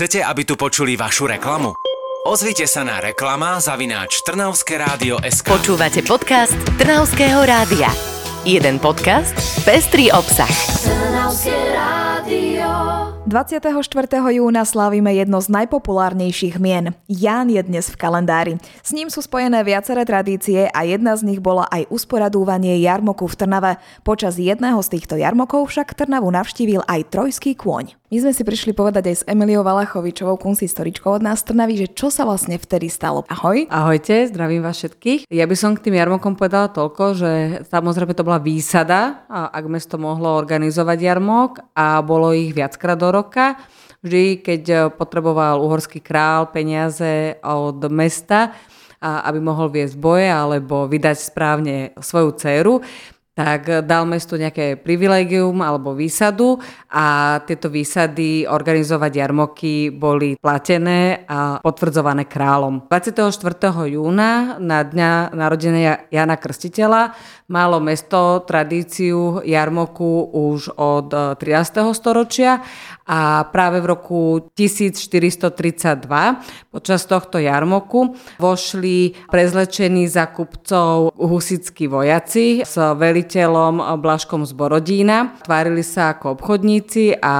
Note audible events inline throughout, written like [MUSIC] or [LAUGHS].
Chcete, aby tu počuli vašu reklamu? Ozvite sa na reklama zavináč Trnavské rádio SK. Počúvate podcast Trnavského rádia. Jeden podcast, pestrý obsah. Trnavské rádio. 24. júna slávime jedno z najpopulárnejších mien. Ján je dnes v kalendári. S ním sú spojené viaceré tradície a jedna z nich bola aj usporadúvanie jarmoku v Trnave. Počas jedného z týchto jarmokov však Trnavu navštívil aj trojský kôň. My sme si prišli povedať aj s Emiliou Valachovičovou, kunstistoričkou od nás Trnavy, že čo sa vlastne vtedy stalo. Ahoj. Ahojte, zdravím vás všetkých. Ja by som k tým jarmokom povedala toľko, že samozrejme to bola výsada, ak mesto mohlo organizovať jarmok a bolo ich viackrát do roka. Vždy, keď potreboval uhorský král peniaze od mesta, aby mohol viesť boje alebo vydať správne svoju dceru, tak dal mestu nejaké privilegium alebo výsadu a tieto výsady organizovať jarmoky boli platené a potvrdzované kráľom. 24. júna na dňa narodenia Jana Krstiteľa malo mesto tradíciu jarmoku už od 13. storočia a práve v roku 1432 počas tohto jarmoku vošli prezlečení za kupcov husickí vojaci s veliteľom Blaškom z Borodína. Tvárili sa ako obchodníci a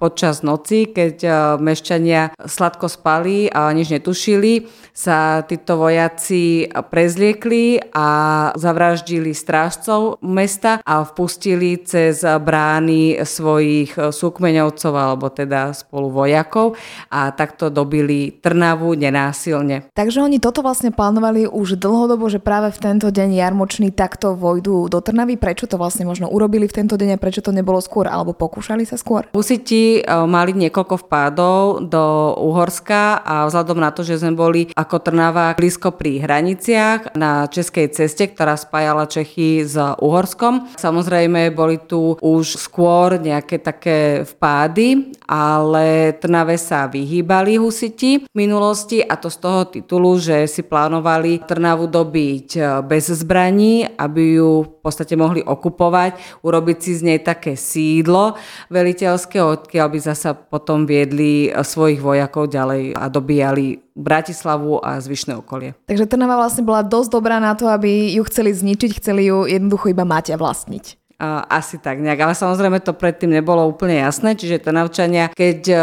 počas noci, keď e, mešťania sladko spali a nič netušili, sa títo vojaci prezliekli a zavraždili strážcov mesta a vpustili cez brány svojich súkmeňovcov alebo teda spolu vojakov a takto dobili Trnavu nenásilne. Takže oni toto vlastne plánovali už dlhodobo, že práve v tento deň jarmočný takto vojdu do Trnavy. Prečo to vlastne možno urobili v tento deň a prečo to nebolo skôr alebo pokúšali sa skôr? Husiti e, mali niekoľko vpádov do Uhorska a vzhľadom na to, že sme boli ako Trnava blízko pri hraniciach na českej ceste, ktorá spájala Čechy s Uhorskom. Samozrejme boli tu už skôr nejaké také vpády ale Trnave sa vyhýbali husiti v minulosti a to z toho titulu, že si plánovali Trnavu dobiť e, bez zbraní, aby ju v podstate mohli okupovať, urobiť si z nej také sídlo veliteľské, odkiaľ by zasa potom viedli e, svojich vojakov ďalej a dobíjali Bratislavu a zvyšné okolie. Takže Trnava vlastne bola dosť dobrá na to, aby ju chceli zničiť, chceli ju jednoducho iba mať a vlastniť. Asi tak nejak, ale samozrejme to predtým nebolo úplne jasné, čiže Trnavčania, keď e,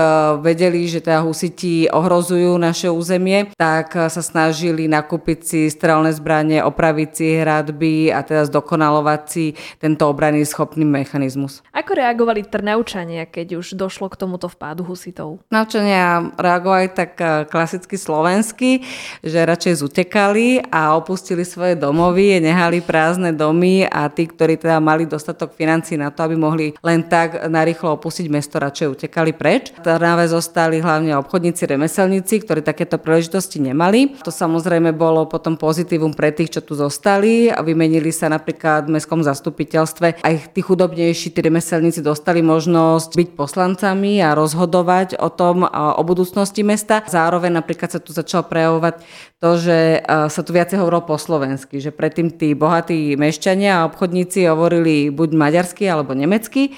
vedeli, že teda husiti ohrozujú naše územie, tak e, sa snažili nakúpiť si strelné zbranie, opraviť si hradby a teda zdokonalovať si tento obranný schopný mechanizmus. Ako reagovali Trnavčania, keď už došlo k tomuto vpádu husitov? Trnavčania reagovali tak e, klasicky slovensky, že radšej zutekali a opustili svoje domovy, nehali prázdne domy a tí, ktorí teda mali dosť dostatok financí na to, aby mohli len tak narýchlo opustiť mesto, radšej utekali preč. V Trnave zostali hlavne obchodníci, remeselníci, ktorí takéto príležitosti nemali. To samozrejme bolo potom pozitívum pre tých, čo tu zostali a vymenili sa napríklad v mestskom zastupiteľstve. Aj tí chudobnejší, tí remeselníci dostali možnosť byť poslancami a rozhodovať o tom, o budúcnosti mesta. Zároveň napríklad sa tu začalo prejavovať to, že sa tu viacej hovorilo po slovensky, že predtým tí bohatí mešťania a obchodníci hovorili buď maďarsky alebo nemecky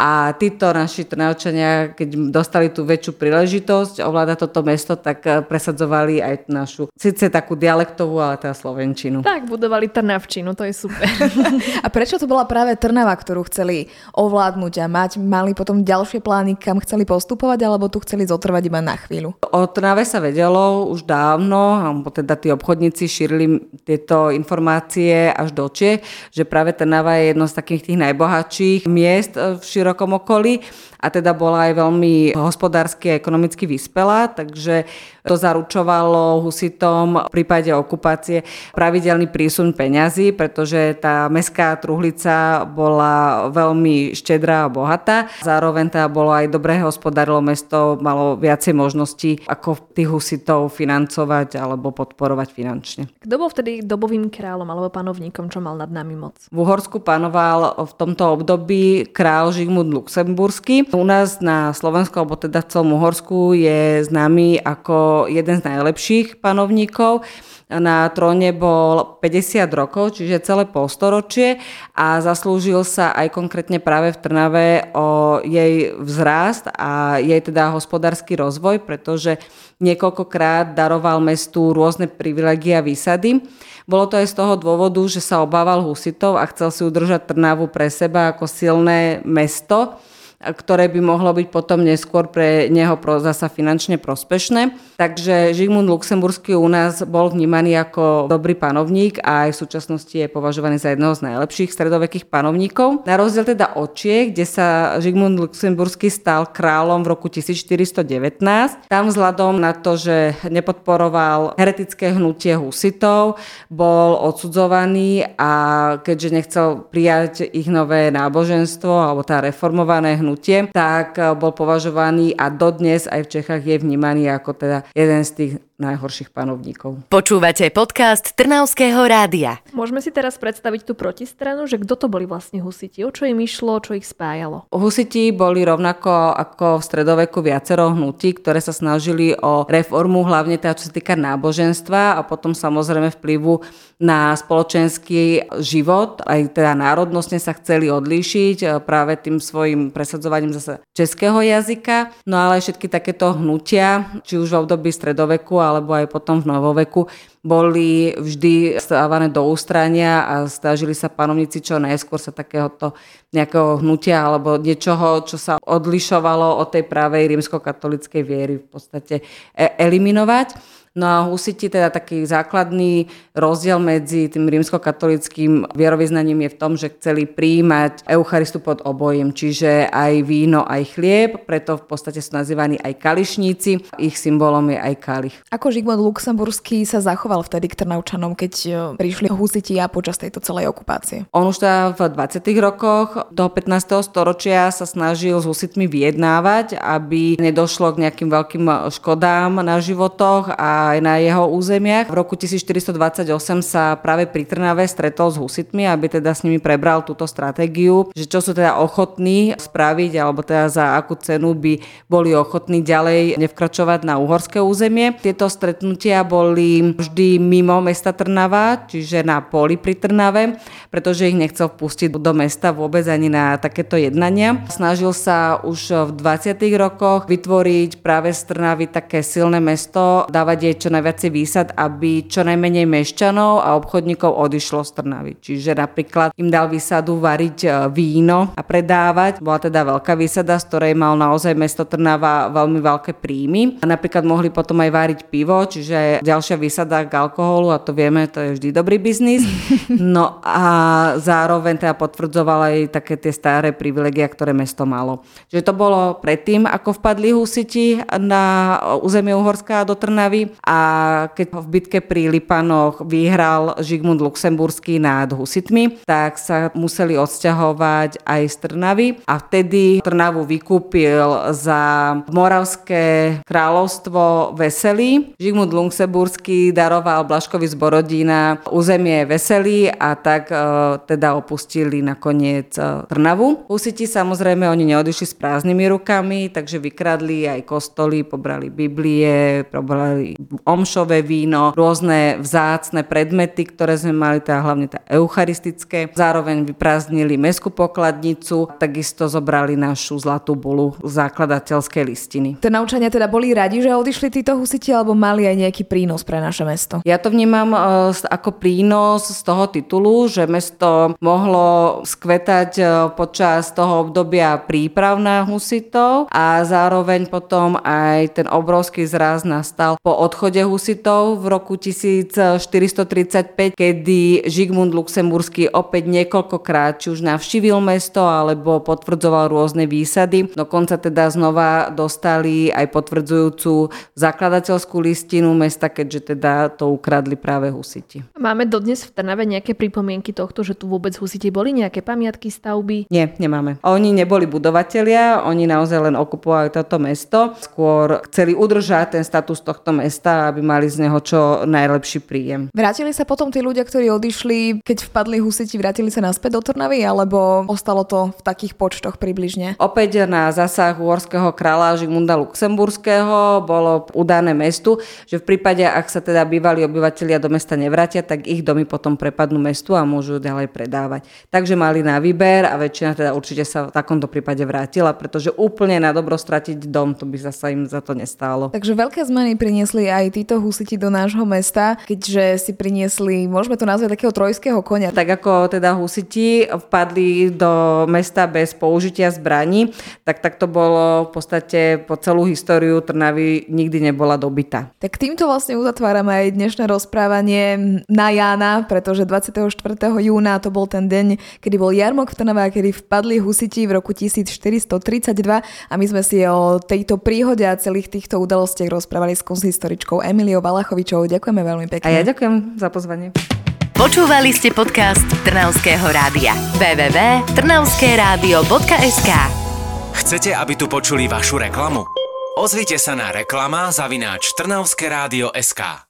a títo naši Trnavčania, keď dostali tú väčšiu príležitosť ovládať toto mesto, tak eh, presadzovali aj našu, síce takú dialektovú, ale teda slovenčinu. Tak, budovali Trnavčinu, to je super. [LAUGHS] a prečo to bola práve Trnava, ktorú chceli ovládnuť a mať? Mali potom ďalšie plány, kam chceli postupovať, alebo tu chceli zotrvať iba na chvíľu? O Trnave sa vedelo už dávno, alebo teda tí obchodníci šírili tieto informácie až do Čie, že práve Trnava je jedno z takých tých najbohatších miest v širokom širokom okolí. A teda bola aj veľmi hospodársky a ekonomicky vyspelá, takže to zaručovalo husitom v prípade okupácie pravidelný prísun peňazí, pretože tá mestská truhlica bola veľmi štedrá a bohatá. Zároveň teda bolo aj dobré hospodárilo mesto, malo viacej možností, ako tých husitov financovať alebo podporovať finančne. Kto bol vtedy dobovým kráľom alebo panovníkom, čo mal nad nami moc? V Uhorsku panoval v tomto období král Žigmund Luxemburský. U nás na Slovensku, alebo teda v celom Uhorsku je známy ako jeden z najlepších panovníkov na tróne bol 50 rokov, čiže celé polstoročie a zaslúžil sa aj konkrétne práve v Trnave o jej vzrast a jej teda hospodársky rozvoj, pretože niekoľkokrát daroval mestu rôzne privilegia výsady. Bolo to aj z toho dôvodu, že sa obával husitov a chcel si udržať Trnavu pre seba ako silné mesto ktoré by mohlo byť potom neskôr pre neho zasa finančne prospešné. Takže Žigmund Luxemburský u nás bol vnímaný ako dobrý panovník a aj v súčasnosti je považovaný za jedného z najlepších stredovekých panovníkov. Na rozdiel teda od Čiech, kde sa Žigmund Luxemburský stal kráľom v roku 1419, tam vzhľadom na to, že nepodporoval heretické hnutie husitov, bol odsudzovaný a keďže nechcel prijať ich nové náboženstvo alebo tá reformované hnutie, hnutie, tak eh, bol považovaný a dodnes aj v Čechách je vnímaný ako teda jeden z tých najhorších panovníkov. Počúvate podcast Trnavského rádia. Môžeme si teraz predstaviť tú protistranu, že kto to boli vlastne husiti, o čo im išlo, čo ich spájalo. Husiti boli rovnako ako v stredoveku viacero hnutí, ktoré sa snažili o reformu, hlavne teda čo sa týka náboženstva a potom samozrejme vplyvu na spoločenský život, aj teda národnostne sa chceli odlíšiť e, práve tým svojim presadzovaním zase českého jazyka. No ale všetky takéto hnutia, či už v období stredoveku alebo aj potom v novoveku, boli vždy stávané do ústrania a snažili sa panovníci čo najskôr sa takéhoto nejakého hnutia alebo niečoho, čo sa odlišovalo od tej pravej rímskokatolickej viery v podstate e- eliminovať. No a husiti teda taký základný rozdiel medzi tým rímskokatolickým vierovýznaním je v tom, že chceli príjmať Eucharistu pod obojím, čiže aj víno, aj chlieb, preto v podstate sú nazývaní aj kališníci, ich symbolom je aj kalich. Ako Žigmund Luxemburský sa zachoval vtedy k Trnavčanom, keď e, prišli husiti a počas tejto celej okupácie? On už teda v 20. rokoch do 15. storočia sa snažil s husitmi vyjednávať, aby nedošlo k nejakým veľkým škodám na životoch a aj na jeho územiach. V roku 1428 sa práve pri Trnave stretol s husitmi, aby teda s nimi prebral túto stratégiu, že čo sú teda ochotní spraviť, alebo teda za akú cenu by boli ochotní ďalej nevkračovať na uhorské územie. Tieto stretnutia boli vždy mimo mesta Trnava, čiže na poli pri Trnave, pretože ich nechcel vpustiť do mesta vôbec ani na takéto jednania. Snažil sa už v 20. rokoch vytvoriť práve z Trnavy také silné mesto, dávať jej čo najviacej výsad, aby čo najmenej mešťanov a obchodníkov odišlo z Trnavy. Čiže napríklad im dal výsadu variť e, víno a predávať. Bola teda veľká výsada, z ktorej mal naozaj mesto Trnava veľmi veľké príjmy. A napríklad mohli potom aj variť pivo, čiže ďalšia výsada k alkoholu a to vieme, to je vždy dobrý biznis. [LAUGHS] No a zároveň teda potvrdzovala aj také tie staré privilegia, ktoré mesto malo. Čiže to bolo predtým, ako vpadli husiti na územie Uhorska do Trnavy a keď v bitke pri Lipanoch vyhral Žigmund Luxemburský nad Husitmi, tak sa museli odsťahovať aj z Trnavy a vtedy Trnavu vykúpil za Moravské kráľovstvo Veselý. Žigmund Luxemburský daroval Blaškovi z Borodína územie Veselý a tak e, teda opustili nakoniec e, Trnavu. Husiti samozrejme oni neodišli s prázdnymi rukami, takže vykradli aj kostoly, pobrali Biblie, pobrali omšové víno, rôzne vzácne predmety, ktoré sme mali, teda hlavne tá eucharistické. Zároveň vyprázdnili meskú pokladnicu, takisto zobrali našu zlatú bulu zakladateľskej listiny. Tie naučania teda boli radi, že odišli títo husiti, alebo mali aj nejaký prínos pre naše mesto? Ja to vnímam e, ako prínos z toho titulu, že mesto mohlo skvetať e, počas toho obdobia príprav na husitov a zároveň potom aj ten obrovský zraz nastal po odchode odchode husitov v roku 1435, kedy Žigmund Luxemburský opäť niekoľkokrát či už navštívil mesto alebo potvrdzoval rôzne výsady. Dokonca teda znova dostali aj potvrdzujúcu zakladateľskú listinu mesta, keďže teda to ukradli práve husiti. Máme dodnes v Trnave nejaké pripomienky tohto, že tu vôbec husiti boli nejaké pamiatky, stavby? Nie, nemáme. Oni neboli budovatelia, oni naozaj len okupovali toto mesto. Skôr chceli udržať ten status tohto mesta mesta, aby mali z neho čo najlepší príjem. Vrátili sa potom tí ľudia, ktorí odišli, keď vpadli husiti, vrátili sa naspäť do Trnavy, alebo ostalo to v takých počtoch približne? Opäť na zásah uhorského kráľa Žigmunda Luxemburského bolo udané mestu, že v prípade, ak sa teda bývalí obyvateľia do mesta nevrátia, tak ich domy potom prepadnú mestu a môžu ďalej predávať. Takže mali na výber a väčšina teda určite sa v takomto prípade vrátila, pretože úplne na dobro stratiť dom, to by sa im za to nestálo. Takže veľké zmeny priniesli aj títo husiti do nášho mesta, keďže si priniesli, môžeme to nazvať takého trojského konia. Tak ako teda husiti vpadli do mesta bez použitia zbraní, tak tak to bolo v podstate po celú históriu Trnavy nikdy nebola dobytá. Tak týmto vlastne uzatvárame aj dnešné rozprávanie na Jána, pretože 24. júna to bol ten deň, kedy bol Jarmok v Trnave a kedy vpadli husiti v roku 1432 a my sme si o tejto príhode a celých týchto udalostiach rozprávali s konzistoričkou Emiliou Balachovičovou. Ďakujeme veľmi pekne. A ja ďakujem za pozvanie. Počúvali ste podcast Trnavského rádia. www.trnavskeradio.sk Chcete, aby tu počuli vašu reklamu? Ozvite sa na reklama zavináč trnavskeradio.sk